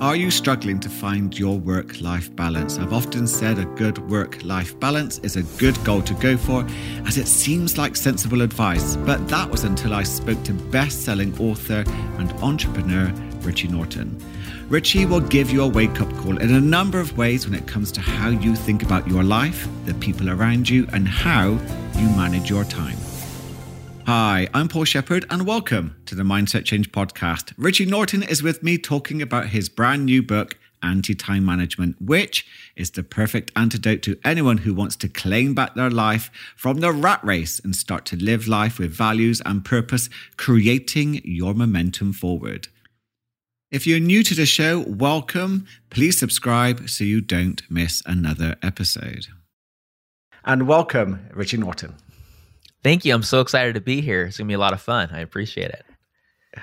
Are you struggling to find your work life balance? I've often said a good work life balance is a good goal to go for, as it seems like sensible advice. But that was until I spoke to best selling author and entrepreneur Richie Norton. Richie will give you a wake up call in a number of ways when it comes to how you think about your life, the people around you, and how you manage your time. Hi, I'm Paul Shepard, and welcome to the Mindset Change Podcast. Richie Norton is with me talking about his brand new book, Anti Time Management, which is the perfect antidote to anyone who wants to claim back their life from the rat race and start to live life with values and purpose, creating your momentum forward. If you're new to the show, welcome. Please subscribe so you don't miss another episode. And welcome, Richie Norton. Thank you. I'm so excited to be here. It's to be a lot of fun. I appreciate it.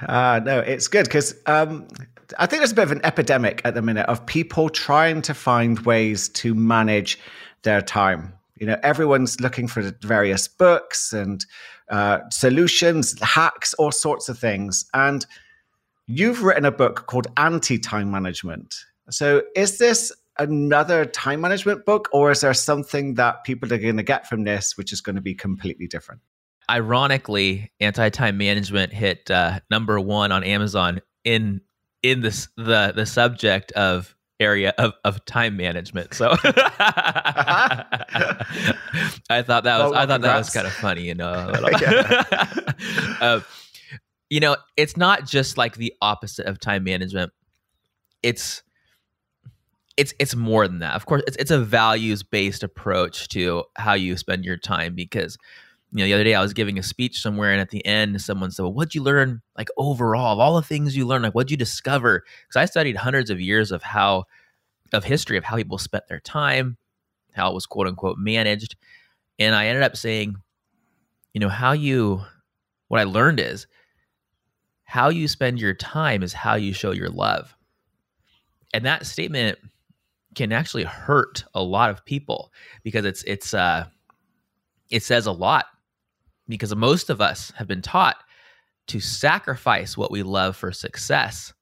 Uh, no, it's good because um, I think there's a bit of an epidemic at the minute of people trying to find ways to manage their time. You know, everyone's looking for various books and uh, solutions, hacks, all sorts of things. And you've written a book called Anti Time Management. So, is this another time management book, or is there something that people are going to get from this which is going to be completely different? Ironically, anti-time management hit uh, number one on Amazon in in this the the subject of area of, of time management. So I thought that was well, I thought congrats. that was kind of funny, you know. uh, you know, it's not just like the opposite of time management. It's it's it's more than that. Of course, it's it's a values based approach to how you spend your time because you know the other day I was giving a speech somewhere and at the end someone said, "Well, what'd you learn like overall of all the things you learned? Like what'd you discover?" Because I studied hundreds of years of how of history of how people spent their time, how it was quote unquote managed, and I ended up saying, you know, how you what I learned is how you spend your time is how you show your love. And that statement can actually hurt a lot of people because it's it's uh it says a lot because most of us have been taught to sacrifice what we love for success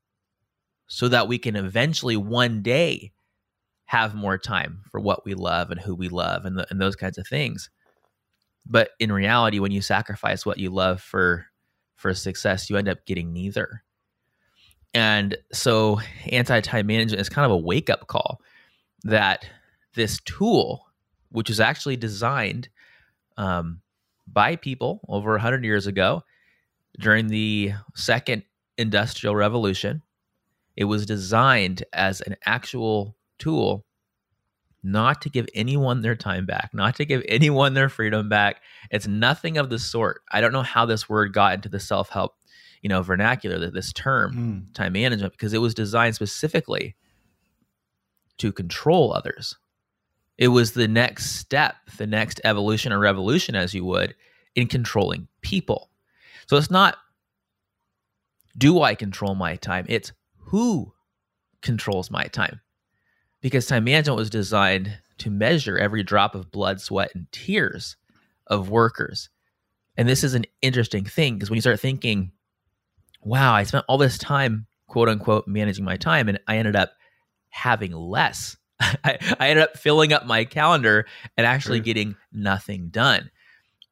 so that we can eventually one day have more time for what we love and who we love and, the, and those kinds of things. But in reality when you sacrifice what you love for for success you end up getting neither. And so anti-time management is kind of a wake-up call that this tool, which was actually designed um, by people over 100 years ago during the second industrial revolution, it was designed as an actual tool not to give anyone their time back, not to give anyone their freedom back. It's nothing of the sort. I don't know how this word got into the self help, you know, vernacular, that this term, mm. time management, because it was designed specifically to control others. It was the next step, the next evolution or revolution, as you would, in controlling people. So it's not do I control my time? It's who controls my time. Because time management was designed to measure every drop of blood, sweat, and tears of workers. And this is an interesting thing because when you start thinking, wow, I spent all this time, quote unquote, managing my time, and I ended up having less. I, I ended up filling up my calendar and actually getting nothing done.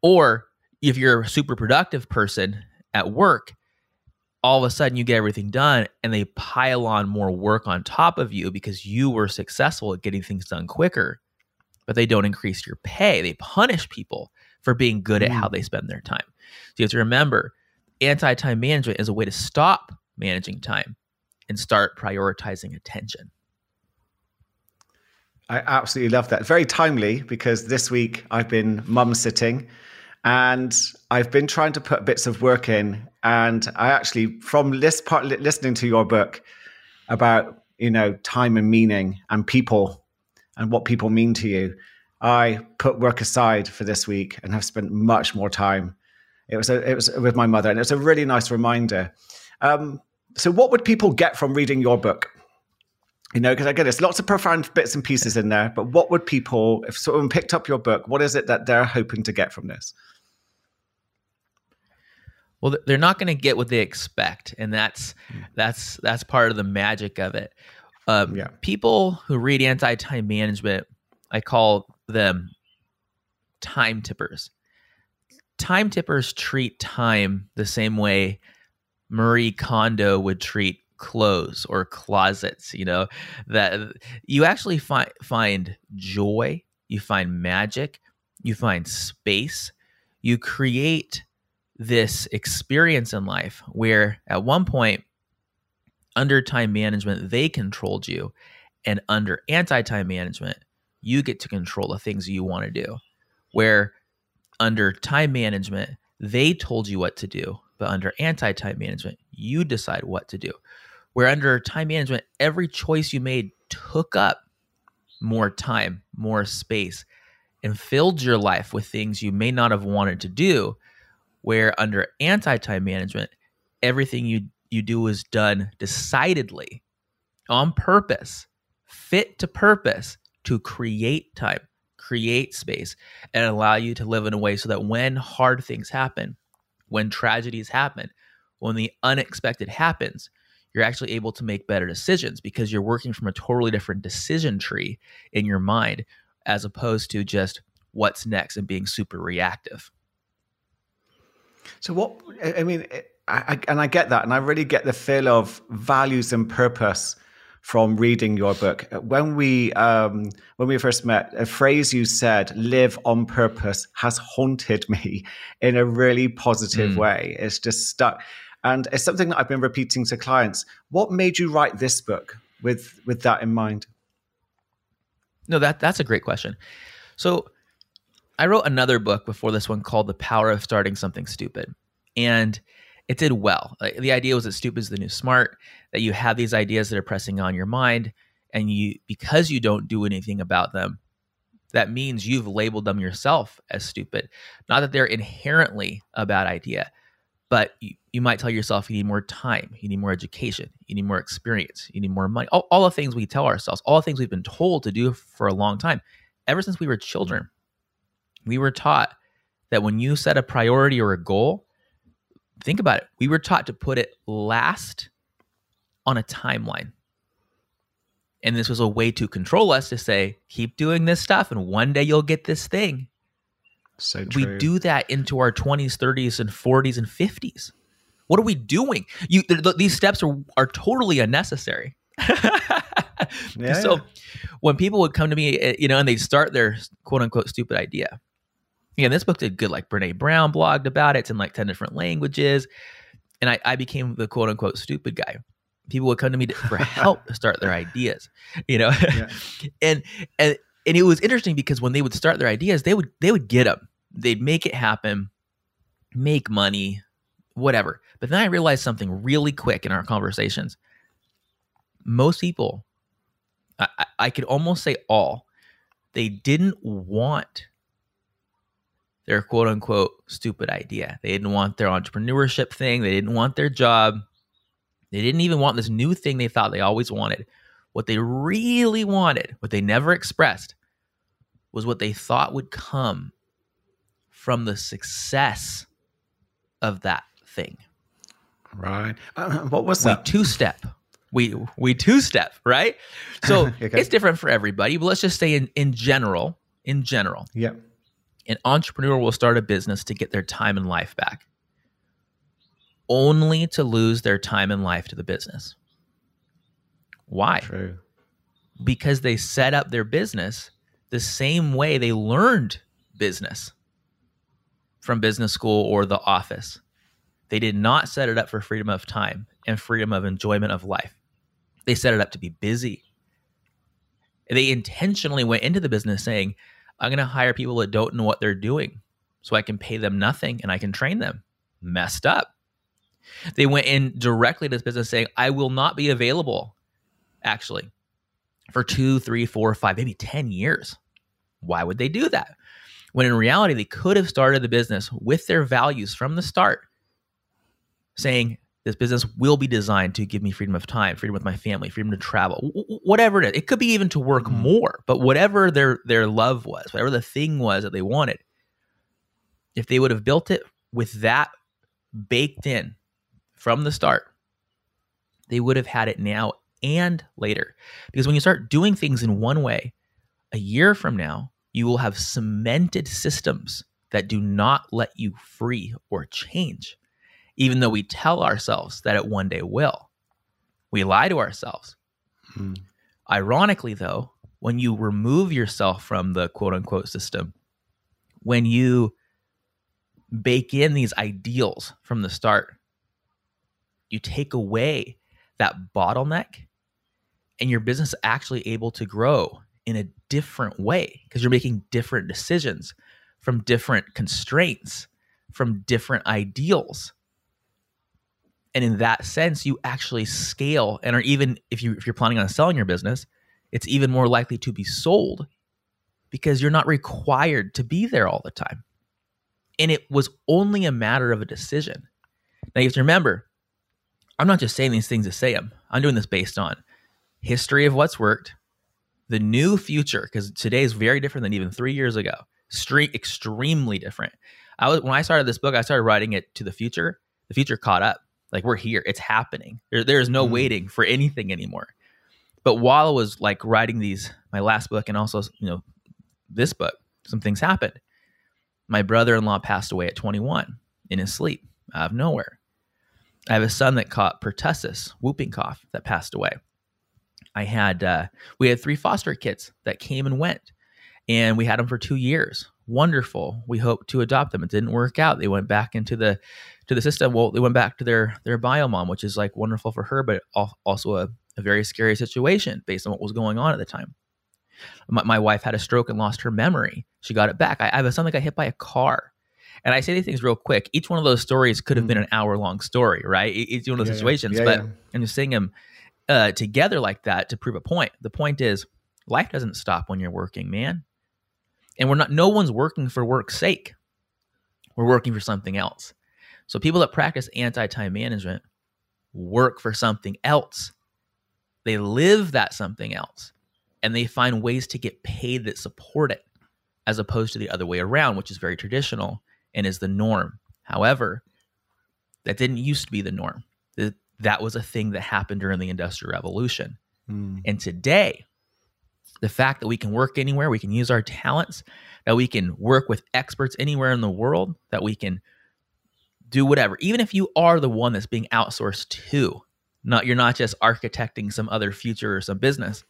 Or if you're a super productive person at work, all of a sudden you get everything done and they pile on more work on top of you because you were successful at getting things done quicker, but they don't increase your pay. They punish people for being good at how mm. they spend their time. So you have to remember anti time management is a way to stop managing time and start prioritizing attention. I absolutely love that. Very timely because this week I've been mum sitting and I've been trying to put bits of work in. And I actually, from this part, listening to your book about, you know, time and meaning and people and what people mean to you, I put work aside for this week and have spent much more time. It was a, it was with my mother, and it was a really nice reminder. Um, so, what would people get from reading your book? You know, because I again, there's lots of profound bits and pieces in there. But what would people, if someone picked up your book, what is it that they're hoping to get from this? well they're not going to get what they expect and that's mm. that's that's part of the magic of it um, yeah. people who read anti-time management i call them time tippers time tippers treat time the same way marie kondo would treat clothes or closets you know that you actually find find joy you find magic you find space. You create this experience in life where at one point under time management they controlled you and under anti-time management you get to control the things you want to do. Where under time management they told you what to do but under anti-time management you decide what to do where under time management every choice you made took up more time more space and filled your life with things you may not have wanted to do where under anti-time management everything you you do is done decidedly on purpose fit to purpose to create time create space and allow you to live in a way so that when hard things happen when tragedies happen when the unexpected happens you're actually able to make better decisions because you're working from a totally different decision tree in your mind as opposed to just what's next and being super reactive so what I mean, I, and I get that, and I really get the feel of values and purpose from reading your book. When we um, when we first met, a phrase you said, "Live on purpose," has haunted me in a really positive mm. way. It's just stuck, and it's something that I've been repeating to clients. What made you write this book with with that in mind? No, that that's a great question. So I wrote another book before this one called The Power of Starting Something Stupid. And it did well. The idea was that stupid is the new smart, that you have these ideas that are pressing on your mind, and you because you don't do anything about them, that means you've labeled them yourself as stupid. Not that they're inherently a bad idea, but you, you might tell yourself you need more time, you need more education, you need more experience, you need more money. All, all the things we tell ourselves, all the things we've been told to do for a long time, ever since we were children we were taught that when you set a priority or a goal, think about it. We were taught to put it last on a timeline. And this was a way to control us to say, keep doing this stuff, and one day you'll get this thing. So true. We do that into our 20s, 30s, and 40s and 50s. What are we doing? You, th- th- these steps are, are totally unnecessary. yeah, so yeah. when people would come to me, eh, you know, and they start their quote unquote stupid idea, Again, this book did good. Like Brene Brown blogged about it. It's in like 10 different languages. And I, I became the quote unquote stupid guy. People would come to me to, for help to start their ideas, you know? Yeah. and, and, and it was interesting because when they would start their ideas, they would, they would get them. They'd make it happen, make money, whatever. But then I realized something really quick in our conversations. Most people, I, I could almost say all, they didn't want their quote unquote stupid idea. They didn't want their entrepreneurship thing. They didn't want their job. They didn't even want this new thing they thought they always wanted. What they really wanted, what they never expressed, was what they thought would come from the success of that thing. Right. Uh, what was that? two step. We we two step, right? So okay. it's different for everybody, but let's just say in in general, in general. Yeah an entrepreneur will start a business to get their time and life back, only to lose their time and life to the business. Why? True. Because they set up their business the same way they learned business from business school or the office. They did not set it up for freedom of time and freedom of enjoyment of life. They set it up to be busy. They intentionally went into the business saying, I'm going to hire people that don't know what they're doing so I can pay them nothing and I can train them. Messed up. They went in directly to this business saying, I will not be available actually for two, three, four, five, maybe 10 years. Why would they do that? When in reality, they could have started the business with their values from the start, saying, this business will be designed to give me freedom of time, freedom with my family, freedom to travel, whatever it is. It could be even to work mm-hmm. more, but whatever their their love was, whatever the thing was that they wanted, if they would have built it with that baked in from the start, they would have had it now and later. Because when you start doing things in one way, a year from now, you will have cemented systems that do not let you free or change, even though we tell ourselves that it one day will. We lie to ourselves. Hmm. Ironically, though, when you remove yourself from the quote unquote system, when you bake in these ideals from the start, you take away that bottleneck and your business actually able to grow in a different way because you're making different decisions from different constraints, from different ideals. And in that sense, you actually scale and are even if you if you're planning on selling your business, it's even more likely to be sold because you're not required to be there all the time. And it was only a matter of a decision. Now you have to remember, I'm not just saying these things to say them. I'm doing this based on history of what's worked, the new future, because today is very different than even three years ago. Street extremely different. I was when I started this book, I started writing it to the future. The future caught up. Like we're here. It's happening. There, there's no mm. waiting for anything anymore. But while I was like writing these, my last book and also, you know, this book, some things happened. My brother-in-law passed away at 21 in his sleep out of nowhere. I have a son that caught pertussis, whooping cough, that passed away. I had uh, we had three foster kids that came and went, and we had them for two years. Wonderful. We hoped to adopt them. It didn't work out. They went back into the to the system. Well, they went back to their their bio mom, which is like wonderful for her, but also a, a very scary situation based on what was going on at the time. My, my, wife had a stroke and lost her memory. She got it back. I, I have a son that got hit by a car. And I say these things real quick. Each one of those stories could have been mm. an hour long story, right? Each one of those yeah, situations. Yeah, yeah, but I'm just saying them uh, together like that to prove a point. The point is, life doesn't stop when you're working, man. And we're not, no one's working for work's sake. We're working for something else. So people that practice anti time management work for something else. They live that something else and they find ways to get paid that support it as opposed to the other way around, which is very traditional and is the norm. However, that didn't used to be the norm that was a thing that happened during the industrial revolution mm. and today the fact that we can work anywhere we can use our talents that we can work with experts anywhere in the world that we can do whatever even if you are the one that's being outsourced to not you're not just architecting some other future or some business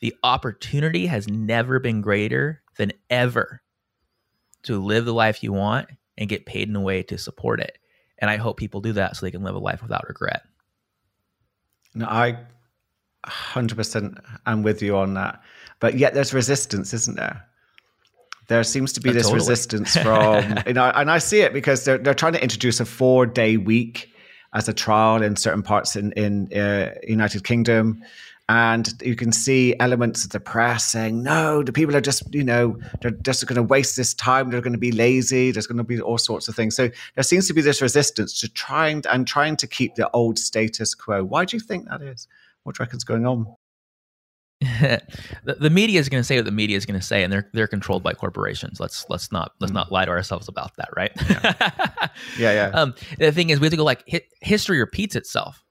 the opportunity has never been greater than ever to live the life you want and get paid in a way to support it and I hope people do that so they can live a life without regret. No, I 100% am with you on that. But yet there's resistance, isn't there? There seems to be oh, this totally. resistance from, you know, and I see it because they're, they're trying to introduce a four day week as a trial in certain parts in, in uh, United Kingdom and you can see elements of the press saying no the people are just you know they're just going to waste this time they're going to be lazy there's going to be all sorts of things so there seems to be this resistance to trying and trying to keep the old status quo why do you think that is what do you reckon's going on the, the, media is going to say what the media is going to say, and they're they're controlled by corporations. Let's let's not let's mm. not lie to ourselves about that, right? Yeah, yeah. yeah. Um, the thing is, we have to go like history repeats itself.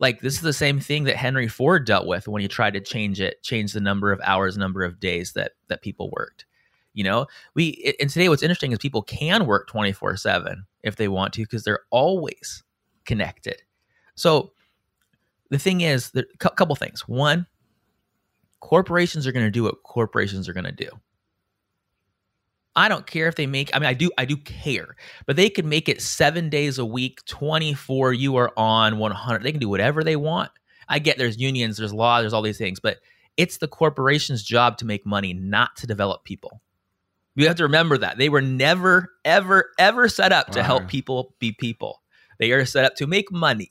Like this is the same thing that Henry Ford dealt with when he tried to change it, change the number of hours, number of days that that people worked. You know, we and today what's interesting is people can work 24/7 if they want to because they're always connected. So the thing is, a couple things. One, corporations are going to do what corporations are going to do. I don't care if they make I mean I do I do care. But they can make it 7 days a week, 24 you are on 100. They can do whatever they want. I get there's unions, there's law, there's all these things, but it's the corporation's job to make money, not to develop people. You have to remember that. They were never ever ever set up to help people be people. They are set up to make money.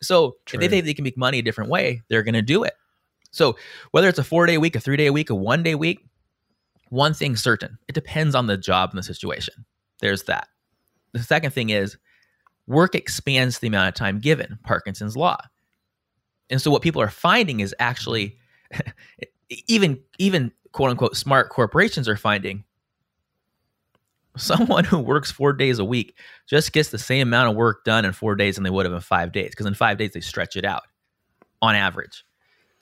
So, True. if they think they can make money a different way, they're going to do it. So, whether it's a 4-day week, a 3-day week, a 1-day week, one thing certain it depends on the job and the situation. There's that. The second thing is work expands the amount of time given, Parkinson's law. And so what people are finding is actually even even quote unquote smart corporations are finding someone who works four days a week just gets the same amount of work done in four days than they would have in five days because in five days they stretch it out on average.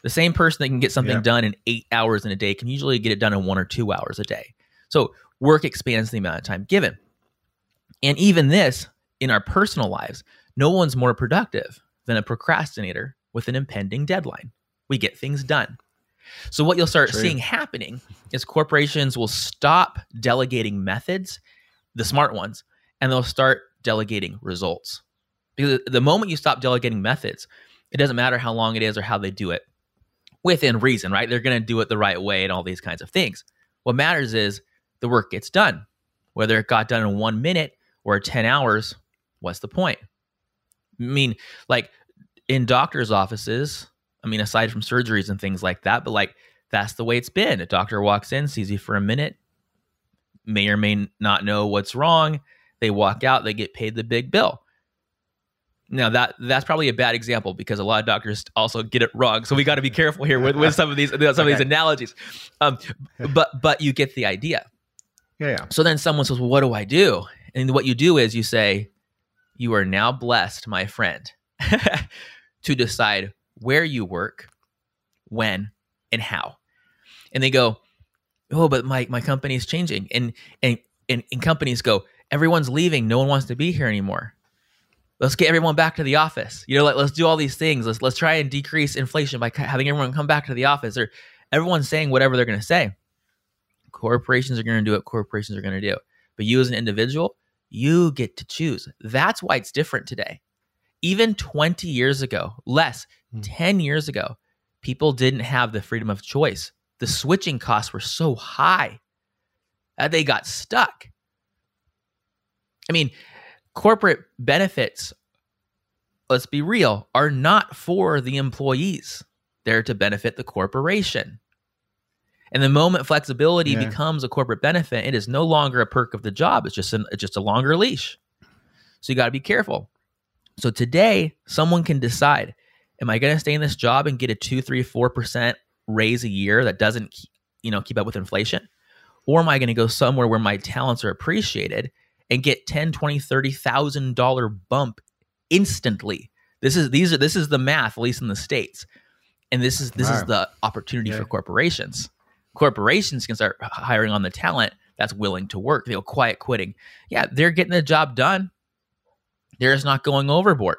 The same person that can get something yeah. done in eight hours in a day can usually get it done in one or two hours a day. So work expands the amount of time given. And even this in our personal lives, no one's more productive than a procrastinator with an impending deadline. We get things done. So what you'll start True. seeing happening is corporations will stop delegating methods, the smart ones, and they'll start delegating results. Because the moment you stop delegating methods, it doesn't matter how long it is or how they do it within reason, right? They're going to do it the right way and all these kinds of things. What matters is the work gets done. Whether it got done in one minute or 10 hours, what's the point? I mean, like in doctors' offices, I mean, aside from surgeries and things like that, but like that's the way it's been. A doctor walks in, sees you for a minute, may or may not know what's wrong. They walk out, they get paid the big bill. Now that that's probably a bad example because a lot of doctors also get it wrong. So we got to be careful here with, with some of these some okay. of these analogies. Um, but but you get the idea. Yeah, yeah. So then someone says, "Well, what do I do?" And what you do is you say, "You are now blessed, my friend, to decide where you work, when, and how." And they go, "Oh, but my my company is changing," and and and, and companies go, "Everyone's leaving. No one wants to be here anymore." Let's get everyone back to the office. You know, like let's do all these things. Let's let's try and decrease inflation by having everyone come back to the office. Or everyone's saying whatever they're going to say. Corporations are going to do what corporations are going to do. But you as an individual, you get to choose. That's why it's different today. Even 20 years ago, less, mm. 10 years ago, people didn't have the freedom of choice. The switching costs were so high that they got stuck. I mean, corporate benefits, let's be real, are not for the employees. They're to benefit the corporation. And the moment flexibility yeah. becomes a corporate benefit, it is no longer a perk of the job. It's just an, it's just a longer leash. So you got to be careful. So today, someone can decide: Am I going to stay in this job and get a two, three, four percent raise a year that doesn't, you know, keep up with inflation, or am I going to go somewhere where my talents are appreciated and get 10 20 30 thousand dollar bump instantly. This is these are this is the math at least in the states. And this is this wow. is the opportunity yeah. for corporations. Corporations can start hiring on the talent that's willing to work. They'll quiet quitting. Yeah they're getting the job done. They're just not going overboard.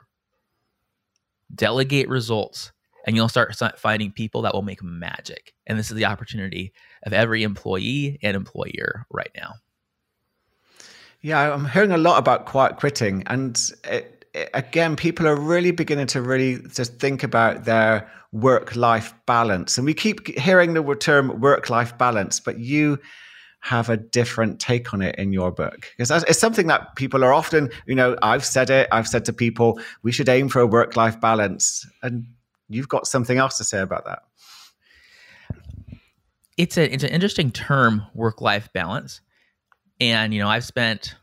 Delegate results and you'll start finding people that will make magic. And this is the opportunity of every employee and employer right now yeah, I'm hearing a lot about quiet quitting, and it, it, again, people are really beginning to really just think about their work-life balance. And we keep hearing the term work-life balance, but you have a different take on it in your book because it's something that people are often, you know, I've said it, I've said to people, we should aim for a work-life balance, and you've got something else to say about that. It's a it's an interesting term, work-life balance and, you know, I've spent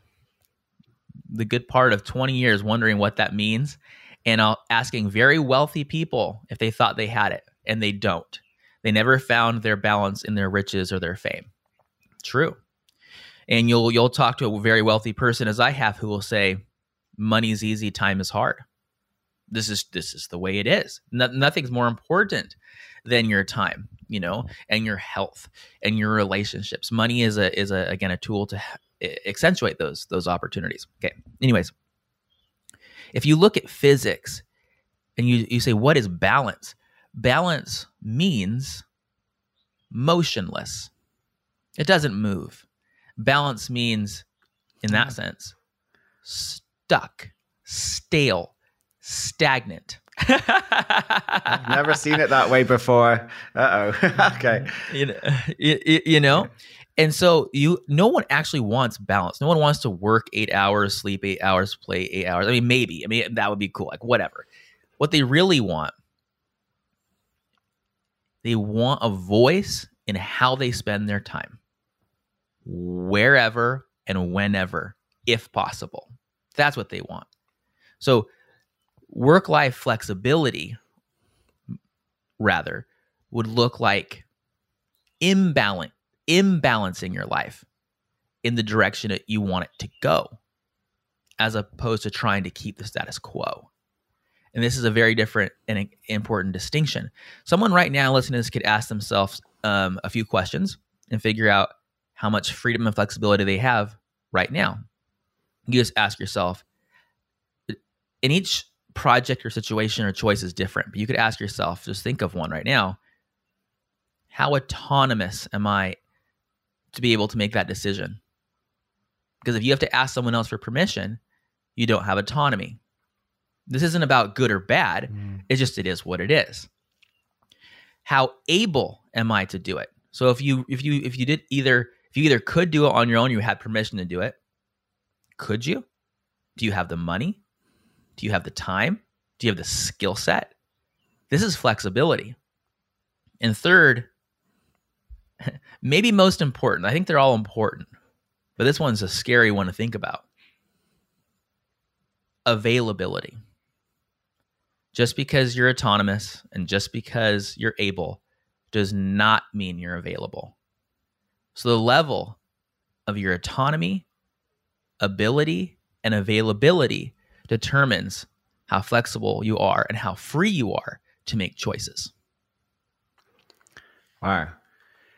the good part of 20 years wondering what that means and uh, asking very wealthy people if they thought they had it, and they don't. They never found their balance in their riches or their fame. True. And you'll you'll talk to a very wealthy person as I have who will say money's easy, time is hard. This is this is the way it is. No, nothing's more important than your time you know and your health and your relationships. Money is a is a again a tool to accentuate those those opportunities. Okay. Anyways if you look at physics and you you say what is balance? Balance means motionless. It doesn't move. Balance means in that mm. sense stuck stale stagnant I've never seen it that way before. Uh oh. okay. You know, you, you know, and so you, no one actually wants balance. No one wants to work eight hours, sleep eight hours, play eight hours. I mean, maybe. I mean, that would be cool. Like whatever. What they really want, they want a voice in how they spend their time, wherever and whenever, if possible. That's what they want. So work life flexibility, rather, would look like imbalance, imbalancing your life in the direction that you want it to go, as opposed to trying to keep the status quo. And this is a very different and important distinction. Someone right now listening to this could ask themselves um, a few questions and figure out how much freedom and flexibility they have right now. You just ask yourself, in each project or situation or choice is different, but you could ask yourself, just think of one right now. How autonomous am I to be able to make that decision? Because if you have to ask someone else for permission, you don't have autonomy. This isn't about good or bad. Mm. It's just it is what it is. How able am I to do it? So if you if you if you did either if you either could do it on your own, you had permission to do it. Could you? Do you have the money? Do you have the time? Do you have the skill set? This is flexibility. And third, maybe most important, I think they're all important, but this one's a scary one to think about availability. Just because you're autonomous and just because you're able does not mean you're available. So, the level of your autonomy, ability, and availability determines how flexible you are and how free you are to make choices. Wow.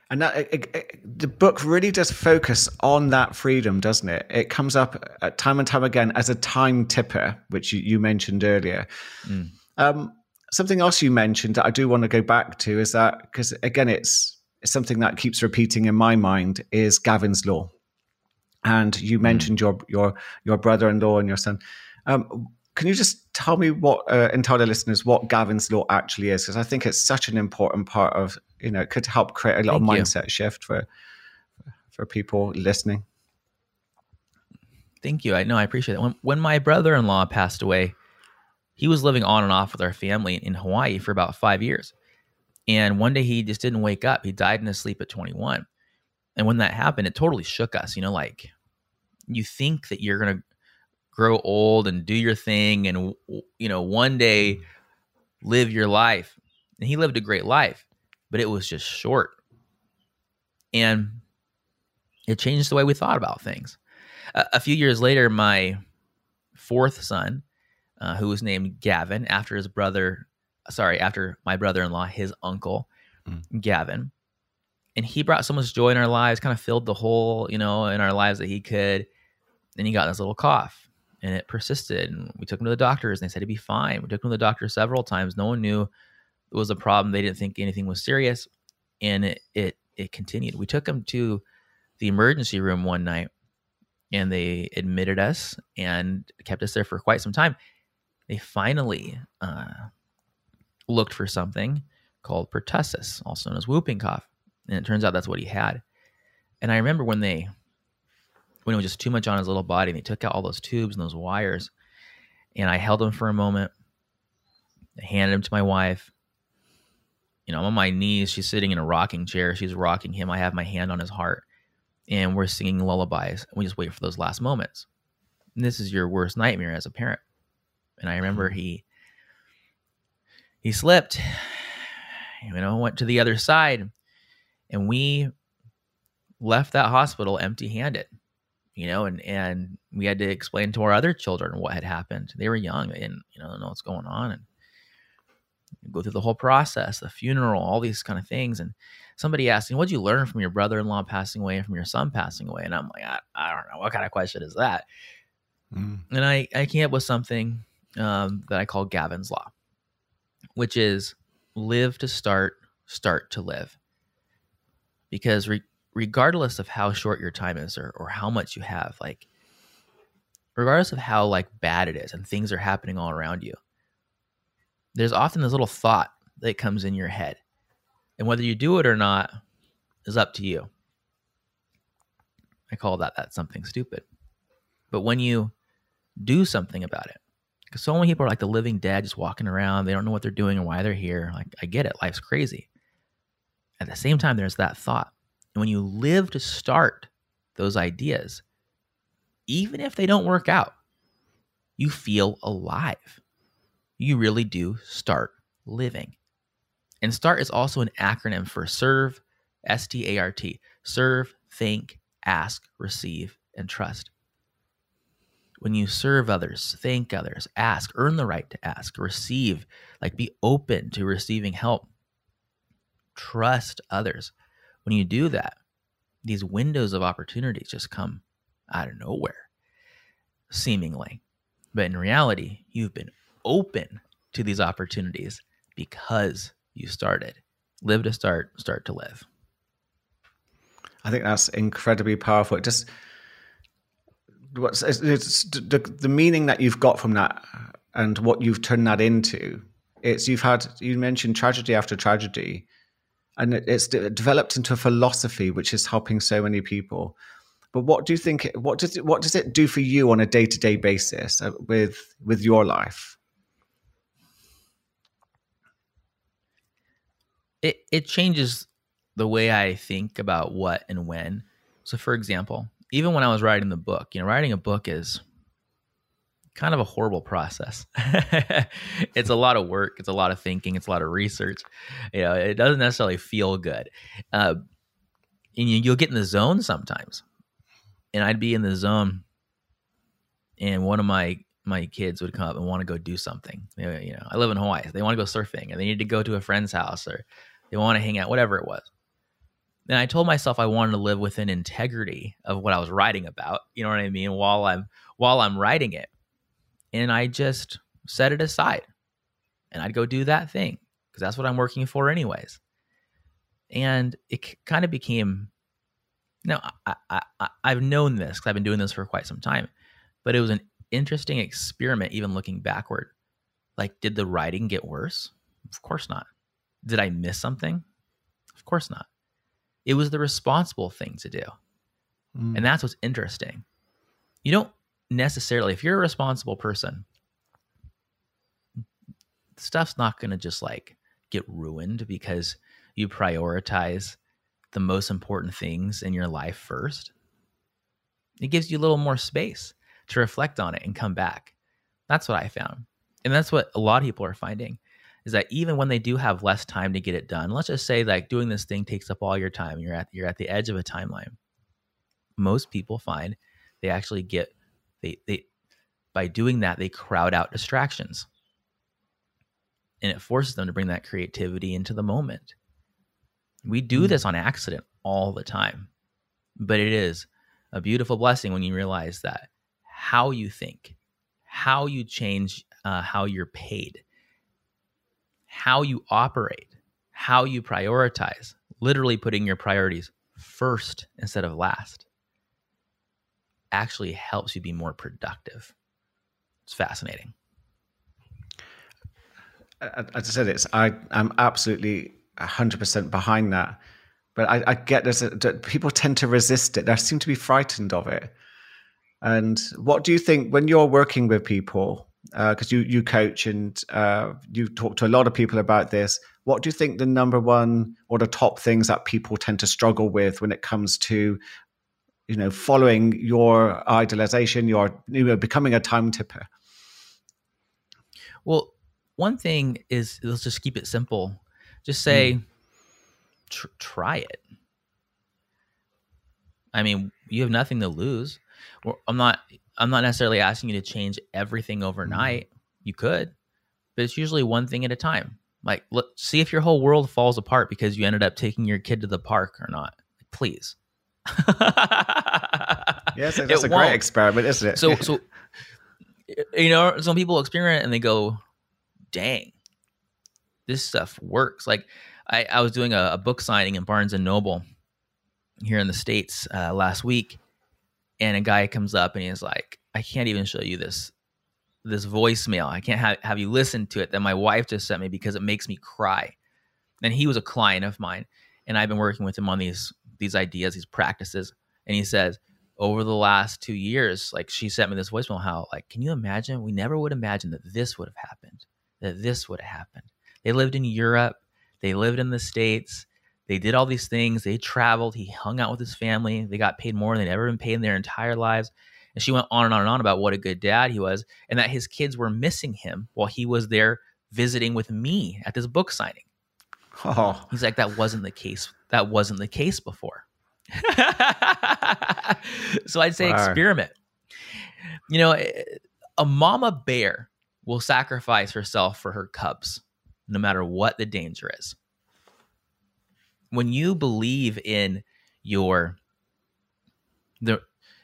And that, it, it, the book really does focus on that freedom, doesn't it? It comes up time and time again as a time tipper, which you, you mentioned earlier. Mm. Um, something else you mentioned that I do want to go back to is that because again, it's, it's something that keeps repeating in my mind is Gavin's law. And you mm. mentioned mm. your your your brother-in-law and your son. Um, can you just tell me what uh, and tell the listeners what Gavin's law actually is? Because I think it's such an important part of you know it could help create a little Thank mindset you. shift for for people listening. Thank you. I know I appreciate it. When when my brother-in-law passed away, he was living on and off with our family in Hawaii for about five years. And one day he just didn't wake up. He died in his sleep at 21. And when that happened, it totally shook us. You know, like you think that you're going to grow old and do your thing and you know one day mm. live your life and he lived a great life but it was just short and it changed the way we thought about things a, a few years later my fourth son uh, who was named gavin after his brother sorry after my brother-in-law his uncle mm. gavin and he brought so much joy in our lives kind of filled the hole you know in our lives that he could and he got this little cough and it persisted. And we took him to the doctors and they said he'd be fine. We took him to the doctor several times. No one knew it was a problem. They didn't think anything was serious. And it, it, it continued. We took him to the emergency room one night and they admitted us and kept us there for quite some time. They finally uh, looked for something called pertussis, also known as whooping cough. And it turns out that's what he had. And I remember when they when it was just too much on his little body. And they took out all those tubes and those wires. And I held him for a moment. I handed him to my wife. You know, I'm on my knees. She's sitting in a rocking chair. She's rocking him. I have my hand on his heart. And we're singing lullabies. And we just wait for those last moments. And this is your worst nightmare as a parent. And I remember mm-hmm. he he slipped, you know, went to the other side, and we left that hospital empty handed you know, and and we had to explain to our other children what had happened. They were young, they didn't, you know, know what's going on, and go through the whole process, the funeral, all these kind of things. And somebody asked me, "What'd you learn from your brother-in-law passing away and from your son passing away?" And I'm like, I, I don't know, what kind of question is that? Mm. And I I came up with something um, that I call Gavin's law, which is live to start, start to live. Because re- regardless of how short your time is or, or how much you have, like regardless of how like bad it is and things are happening all around you, there's often this little thought that comes in your head. And whether you do it or not is up to you. I call that that something stupid. But when you do something about it, because so many people are like the living dead, just walking around. They don't know what they're doing or why they're here. Like, I get it. Life's crazy. At the same time, there's that thought and when you live to start those ideas, even if they don't work out, you feel alive. You really do start living. And START is also an acronym for serve, S T A R T, serve, think, ask, receive, and trust. When you serve others, thank others, ask, earn the right to ask, receive, like be open to receiving help, trust others. When you do that, these windows of opportunities just come out of nowhere, seemingly. But in reality, you've been open to these opportunities because you started. Live to start, start to live. I think that's incredibly powerful. It just what's it's, the, the meaning that you've got from that and what you've turned that into. It's you've had you mentioned tragedy after tragedy, and it's developed into a philosophy which is helping so many people. But what do you think? What does it, what does it do for you on a day to day basis uh, with with your life? It it changes the way I think about what and when. So, for example, even when I was writing the book, you know, writing a book is kind of a horrible process. it's a lot of work, it's a lot of thinking, it's a lot of research. You know, it doesn't necessarily feel good. Uh, and you, you'll get in the zone sometimes. And I'd be in the zone, and one of my my kids would come up and want to go do something. You know, I live in Hawaii. They want to go surfing, and they need to go to a friend's house, or they want to hang out, whatever it was. And I told myself I wanted to live within integrity of what I was writing about. You know what I mean? While I'm while I'm writing it, and I just set it aside, and I'd go do that thing because that's what I'm working for, anyways. And it kind of became. Now I, I, I I've known this because I've been doing this for quite some time, but it was an interesting experiment. Even looking backward, like did the writing get worse? Of course not. Did I miss something? Of course not it was the responsible thing to do. Mm. And that's what's interesting. You don't necessarily, if you're a responsible person, stuff's not going to just like get ruined because you prioritize the most important things in your life first. It gives you a little more space to reflect on it and come back. That's what I found. And that's what a lot of people are finding is that even when they do have less time to get it done, let's just say like doing this thing takes up all your time, you're at you're at the edge of a timeline. Most people find they actually get they they by doing that they crowd out distractions. And it forces them to bring that creativity into the moment. We do mm. this on accident all the time. But it is a beautiful blessing when you realize that how you think, how you change uh, how you're paid, how you operate, how you prioritize, literally putting your priorities first instead of last, actually helps you be more productive. It's fascinating. As I said, it's I I'm absolutely hundred percent behind that, but I, I get there's people tend to resist it. They seem to be frightened of it. And what do you think when you're working with people? because uh, you you coach and uh, you talk to a lot of people about this. What do you think the number one or the top things that people tend to struggle with when it comes to you know following your idolization, your you know becoming a time tipper? Well, one thing is let's just keep it simple. Just say, mm. tr- try it. I mean, you have nothing to lose. I'm not I'm not necessarily asking you to change everything overnight. You could, but it's usually one thing at a time. Like, look, see if your whole world falls apart because you ended up taking your kid to the park or not. Please. yes, that's a won't. great experiment, isn't it? So, so you know, some people experiment and they go, "Dang, this stuff works." Like, I, I was doing a, a book signing in Barnes and Noble here in the states uh, last week, and a guy comes up and he's like, I can't even show you this this voicemail. I can't have, have you listen to it that my wife just sent me because it makes me cry. And he was a client of mine, and I've been working with him on these these ideas, these practices. And he says, over the last two years, like she sent me this voicemail, how like, can you imagine? We never would imagine that this would have happened, that this would have happened. They lived in Europe, they lived in the States, they did all these things. They traveled. He hung out with his family. They got paid more than they'd ever been paid in their entire lives. And she went on and on and on about what a good dad he was and that his kids were missing him while he was there visiting with me at this book signing. Oh. He's like, that wasn't the case. That wasn't the case before. so I'd say experiment. You know, a mama bear will sacrifice herself for her cubs, no matter what the danger is. When you believe in your the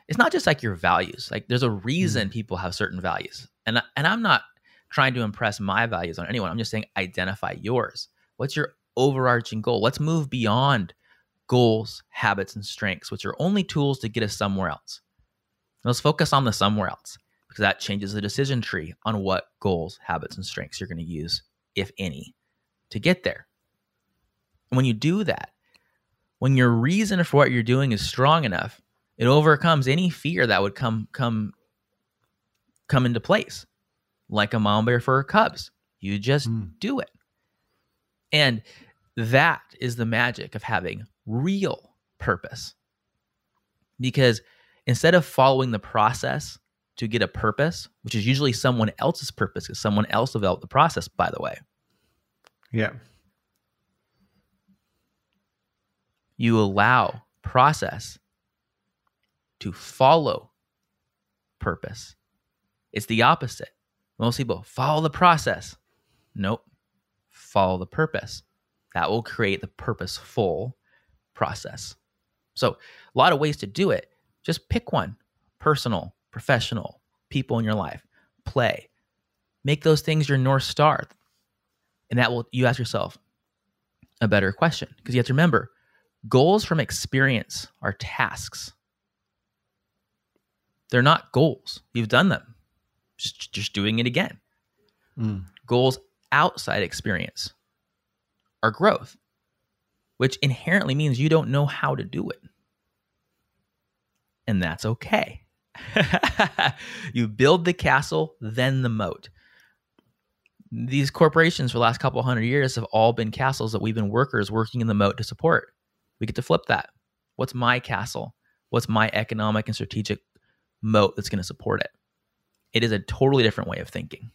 it's not just like your values. Like there's a reason mm. people have certain values. And and I'm not trying to impress my values on anyone. I'm just saying identify yours. What's your overarching goal? Let's move beyond goals, habits, and strengths, which are only tools to get us somewhere else. Let's focus on the somewhere else because that changes the decision tree on what goals, habits, and strengths you're going to use, if any, to get there. And when you do that, when your reason for what you're doing is strong enough, it overcomes any fear that would come come come into place, like a mom bear for her cubs. You just mm. do it. And that is the magic of having real purpose. Because instead of following the process to get a purpose, which is usually someone else's purpose, because someone else developed the process, by the way. Yeah. You allow process to follow purpose. It's the opposite. Most people follow the process. Nope. Follow the purpose. That will create the purposeful process. So, a lot of ways to do it. Just pick one personal, professional, people in your life, play. Make those things your North Star. And that will, you ask yourself a better question because you have to remember goals from experience are tasks. They're not goals. You've done them. Just, just doing it again. Mm. Goals outside experience or growth, which inherently means you don't know how to do it. And that's okay. you build the castle, then the moat. These corporations for the last couple hundred years have all been castles that we've been workers working in the moat to support. We get to flip that. What's my castle? What's my economic and strategic moat that's going to support it. It is a totally different way of thinking.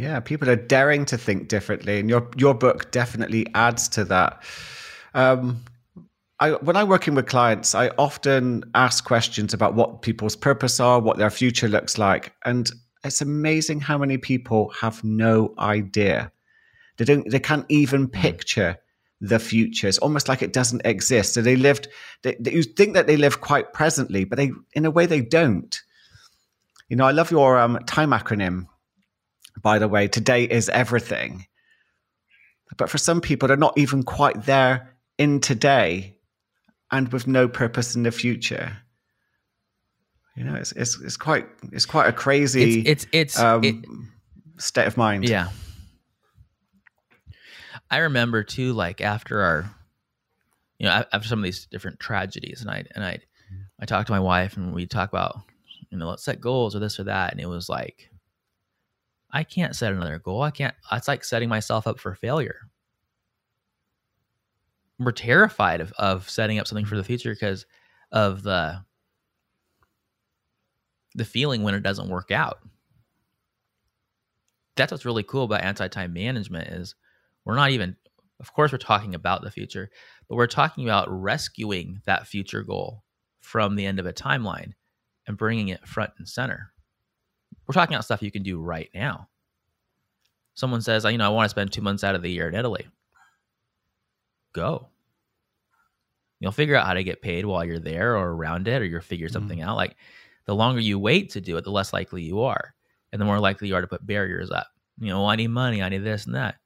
Yeah, people are daring to think differently, and your your book definitely adds to that. Um, I, when I'm working with clients, I often ask questions about what people's purpose are, what their future looks like, and it's amazing how many people have no idea. They don't. They can't even hmm. picture the future. It's almost like it doesn't exist. So they lived, they, they, you think that they live quite presently, but they, in a way, they don't. You know, I love your um, time acronym, by the way. Today is everything. But for some people, they're not even quite there in today and with no purpose in the future. You know, it's it's, it's quite it's quite a crazy it's it's, it's um, it, state of mind. Yeah, I remember too, like after our, you know, after some of these different tragedies, and I and I, I talked to my wife, and we talk about, you know, let's set goals or this or that, and it was like, I can't set another goal. I can't. It's like setting myself up for failure. We're terrified of of setting up something for the future because of the the feeling when it doesn't work out. That's what's really cool about anti-time management is we're not even, of course, we're talking about the future, but we're talking about rescuing that future goal from the end of a timeline and bringing it front and center. We're talking about stuff you can do right now. Someone says, you know, I want to spend two months out of the year in Italy. Go. You'll figure out how to get paid while you're there or around it, or you'll figure mm-hmm. something mm. out. Like the longer you wait to do it, the less likely you are. And the more likely you are to put barriers up. You know, I need money, I need this and that.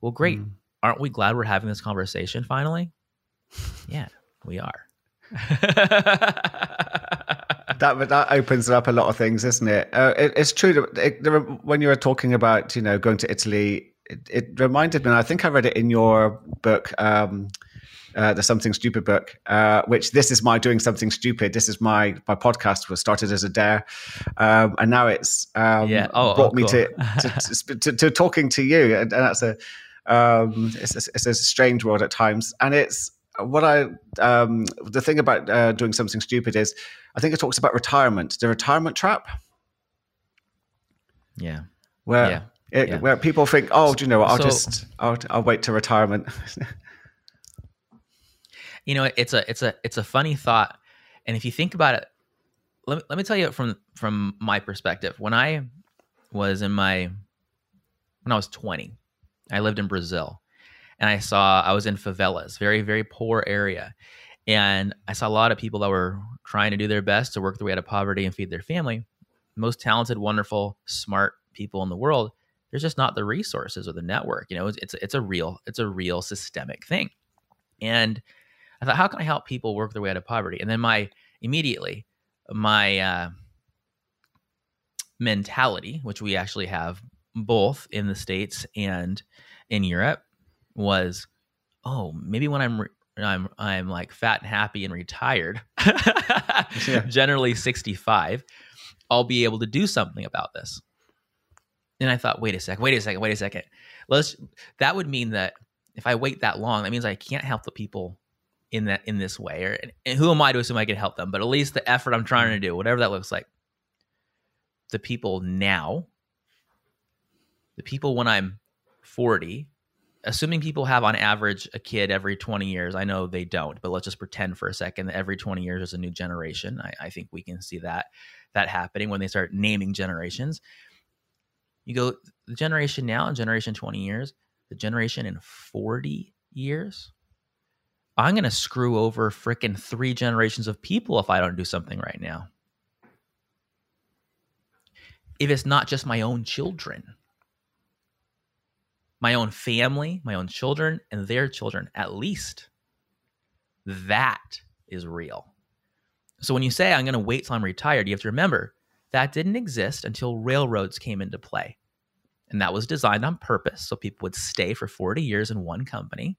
Well, great. Mm. Aren't we glad we're having this conversation finally? yeah, we are. that that opens up a lot of things, isn't it? Uh, it it's true that it, there, when you were talking about you know going to Italy, it, it, reminded me. And I think I read it in your book. Um, uh, the something stupid book uh, which this is my doing something stupid this is my my podcast was started as a dare um, and now it's um, yeah. oh, brought oh, me to, to, to, to, talking to you and, and that's a um, it's, a, it's a strange world at times, and it's what I um, the thing about uh, doing something stupid is I think it talks about retirement, the retirement trap. Yeah. Where yeah. It, yeah. where people think, oh, do you know what? I'll so, just I'll I'll wait to retirement. You know, it's a it's a it's a funny thought, and if you think about it, let me, let me tell you from from my perspective. When I was in my when I was 20, I lived in Brazil, and I saw I was in favelas, very very poor area, and I saw a lot of people that were trying to do their best to work their way out of poverty and feed their family. Most talented, wonderful, smart people in the world. There's just not the resources or the network. You know, it's it's, it's a real it's a real systemic thing. And I thought, how can I help people work their way out of poverty? And then my immediately my uh, mentality, which we actually have both in the states and in Europe, was, oh, maybe when I'm re- I'm I'm like fat and happy and retired, yeah. generally 65, I'll be able to do something about this. And I thought, wait a second, wait a second, wait a second. Let's that would mean that if I wait that long, that means I can't help the people in that in this way. Or and who am I to assume I can help them? But at least the effort I'm trying to mm-hmm. do, whatever that looks like, the people now, the people when I'm 40 assuming people have on average a kid every 20 years i know they don't but let's just pretend for a second that every 20 years there's a new generation. I, I, think we can see that that happening when they start naming generations. You go the generation now and generation 20 years the generation in 40 years i'm going to screw over freaking three generations of people if i don't do something right now. If it's not just my own children my own family, my own children, and their children, at least. That is real. So when you say, I'm going to wait till I'm retired, you have to remember that didn't exist until railroads came into play. And that was designed on purpose so people would stay for 40 years in one company.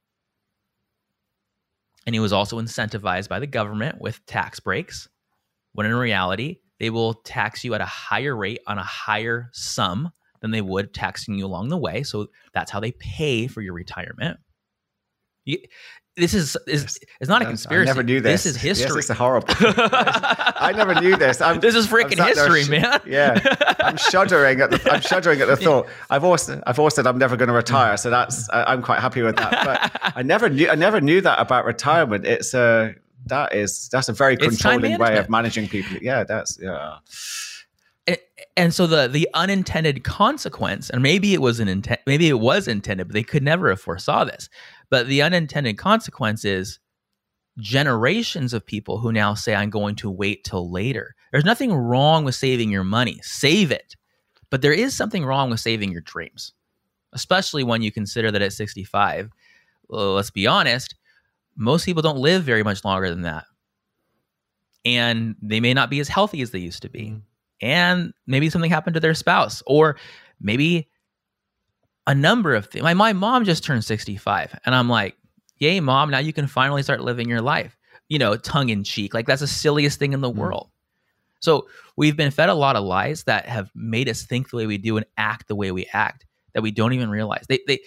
And he was also incentivized by the government with tax breaks, when in reality, they will tax you at a higher rate on a higher sum than they would taxing you along the way. So that's how they pay for your retirement. You, this is is it's not a conspiracy. I never knew this. This is history. Yes, it's horrible. I never knew this. I'm, this is freaking history, sh- man. yeah, I'm shuddering at the. I'm shuddering at the thought. I've also I've always said I'm never going to mm. retire, so that's I'm quite happy with that. But I never knew I never knew that about retirement. It's a that is that's a very controlling way of managing people. Yeah, that's yeah and so the the unintended consequence and maybe it was an intent maybe it was intended but they could never have foresaw this. But the unintended consequence is generations of people who now say i'm going to wait till later. There's nothing wrong with saving your money. Save it. But there is something wrong with saving your dreams especially when you consider that at 65 well, let's be honest most people don't live very much longer than that. And they may not be as healthy as they used to be. Mm and maybe something happened to their spouse or maybe a number of things. My, my mom just turned 65 and I'm like, yay, mom, now you can finally start living your life, you know, tongue in cheek. Like that's the silliest thing in the mm. world. So we've been fed a lot of lies that have made us think the way we do and act the way we act that we don't even realize. They, they,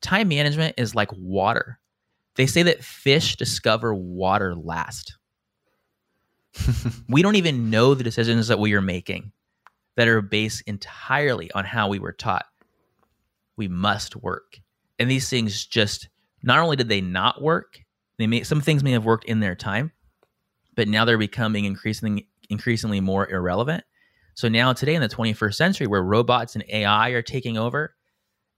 time management is like water. They say that fish discover water last. we don't even know the decisions that we are making that are based entirely on how we were taught. We must work. And these things just not only did they not work, they may some things may have worked in their time, but now they're becoming increasingly increasingly more irrelevant. So now today in the 21st century where robots and AI are taking over,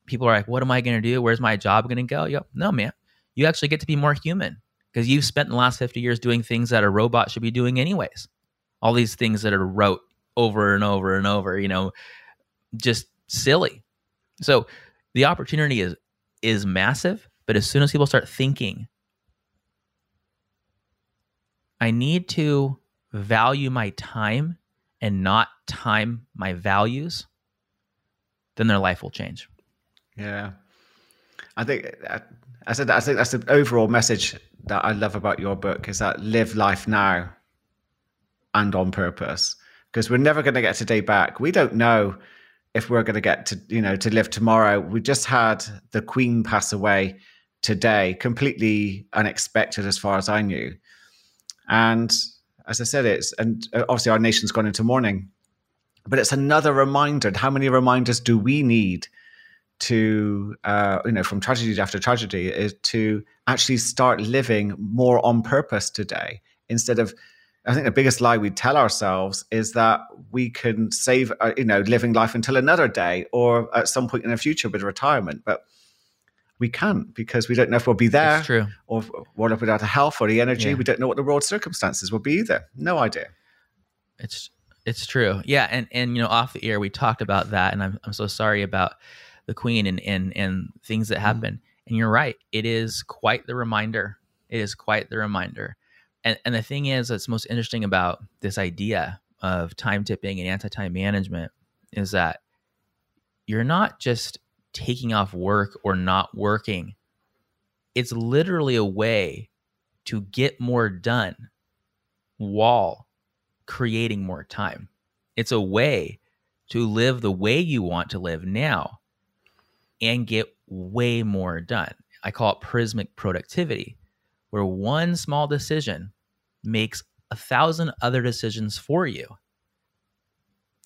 people are like, what am I going to do? Where's my job going to go? Yo, no, man. You actually get to be more human because you've spent the last 50 years doing things that a robot should be doing anyways. All these things that are rote over and over and over, you know, just silly. So the opportunity is is massive, but as soon as people start thinking I need to value my time and not time my values, then their life will change. Yeah. I think I said I think that's the overall message that I love about your book is that live life now and on purpose because we're never going to get today back. We don't know if we're going to get to you know to live tomorrow. We just had the Queen pass away today, completely unexpected as far as I knew, and as I said, it's and uh, obviously our nation's gone into mourning, but it's another reminder. How many reminders do we need to uh, you know from tragedy after tragedy is to actually start living more on purpose today instead of I think the biggest lie we tell ourselves is that we can save, uh, you know, living life until another day or at some point in the future with retirement. But we can't because we don't know if we'll be there true. or what if without the health or the energy. Yeah. We don't know what the world circumstances will be either. No idea. It's it's true. Yeah. And and you know, off the air we talked about that and I'm I'm so sorry about the Queen and and and things that mm. happen. Mm. And you're right. It is quite the reminder. It is quite the reminder and and the thing is that's most interesting about this idea of time tipping and anti-time management is that you're not just taking off work or not working it's literally a way to get more done while creating more time it's a way to live the way you want to live now and get way more done i call it prismic productivity where one small decision makes a thousand other decisions for you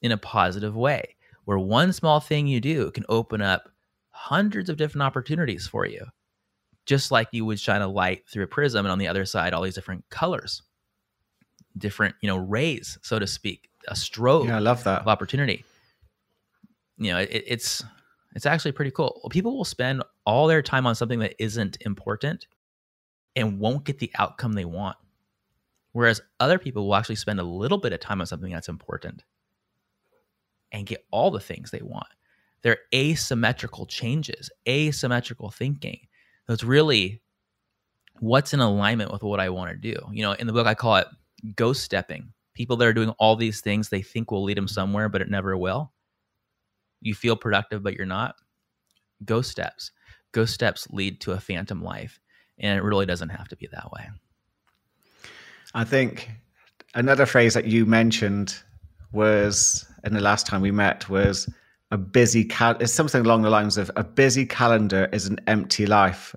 in a positive way, where one small thing you do can open up hundreds of different opportunities for you, just like you would shine a light through a prism and on the other side, all these different colors, different, you know, rays, so to speak, a stroke yeah, I love that. of opportunity. You know, it, it's, it's actually pretty cool. People will spend all their time on something that isn't important and won't get the outcome they want. Whereas other people will actually spend a little bit of time on something that's important and get all the things they want. They're asymmetrical changes, asymmetrical thinking. It's really what's in alignment with what I want to do. You know, in the book, I call it ghost stepping. People that are doing all these things they think will lead them somewhere, but it never will. You feel productive, but you're not. Ghost steps. Ghost steps lead to a phantom life. And it really doesn't have to be that way. I think another phrase that you mentioned was in the last time we met was a busy cal it's something along the lines of a busy calendar is an empty life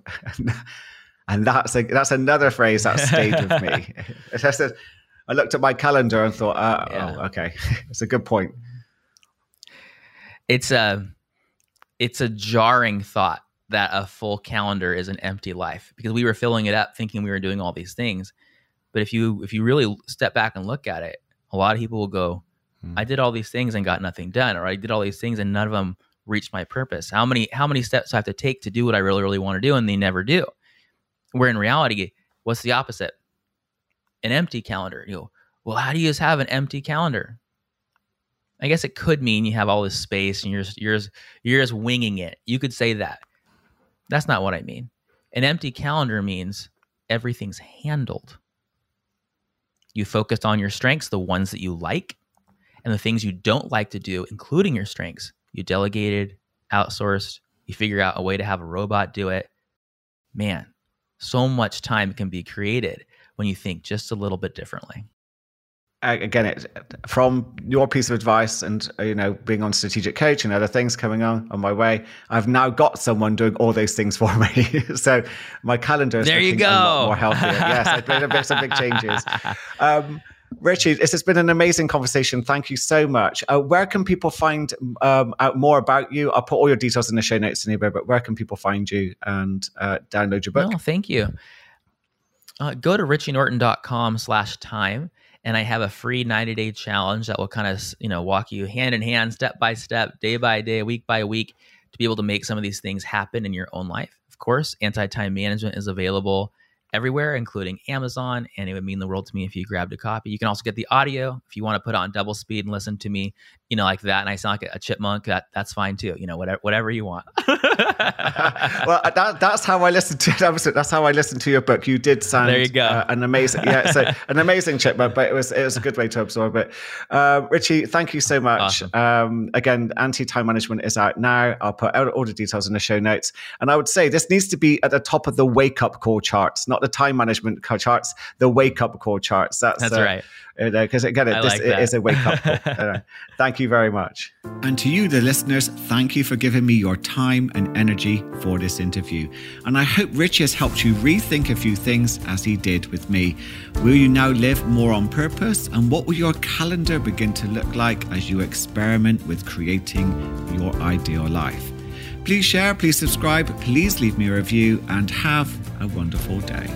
and that's a, that's another phrase that stayed with me I, looked at my calendar and thought uh, yeah. oh okay it's a good point it's a it's a jarring thought that a full calendar is an empty life because we were filling it up thinking we were doing all these things but if you if you really step back and look at it, a lot of people will go, hmm. "I did all these things and got nothing done," or "I did all these things and none of them reached my purpose." How many how many steps do I have to take to do what I really really want to do, and they never do. Where in reality, what's the opposite? An empty calendar. You go, well, how do you just have an empty calendar? I guess it could mean you have all this space and you're you're you're just winging it. You could say that. That's not what I mean. An empty calendar means everything's handled. You focused on your strengths, the ones that you like, and the things you don't like to do, including your strengths. You delegated, outsourced, you figure out a way to have a robot do it. Man, so much time can be created when you think just a little bit differently again it, from your piece of advice and you know being on strategic coach and other things coming on on my way i've now got someone doing all those things for me so my calendar is there you go more healthier yes i've made a bit some big changes um, Richie, this has been an amazing conversation. Thank you so much. Uh, where can people find um, out more about you? I'll put all your details in the show notes anyway, but where can people find you and uh, download your book? No, thank you. Uh, go to richienorton.com slash time and I have a free 90 day challenge that will kind of you know walk you hand in hand, step by step, day by day, week by week, to be able to make some of these things happen in your own life. Of course, anti time management is available everywhere, including Amazon. And it would mean the world to me if you grabbed a copy. You can also get the audio if you want to put on double speed and listen to me, you know, like that. And I sound like a chipmunk. That that's fine too. You know, whatever whatever you want. well, that, that's how I listened to That's how I listened to your book. You did sound there. You go. Uh, an amazing, yeah, so an amazing chipmunk, but it was it was a good way to absorb it. Uh, Richie, thank you so much. Awesome. Um, again, anti time management is out now. I'll put all the details in the show notes. And I would say this needs to be at the top of the wake up call charts, not the time management charts, the wake up call charts. That's, That's uh, right. Because uh, again, it, this like is a wake up call. Uh, thank you very much. And to you, the listeners, thank you for giving me your time and energy for this interview. And I hope Rich has helped you rethink a few things as he did with me. Will you now live more on purpose? And what will your calendar begin to look like as you experiment with creating your ideal life? Please share, please subscribe, please leave me a review, and have a wonderful day.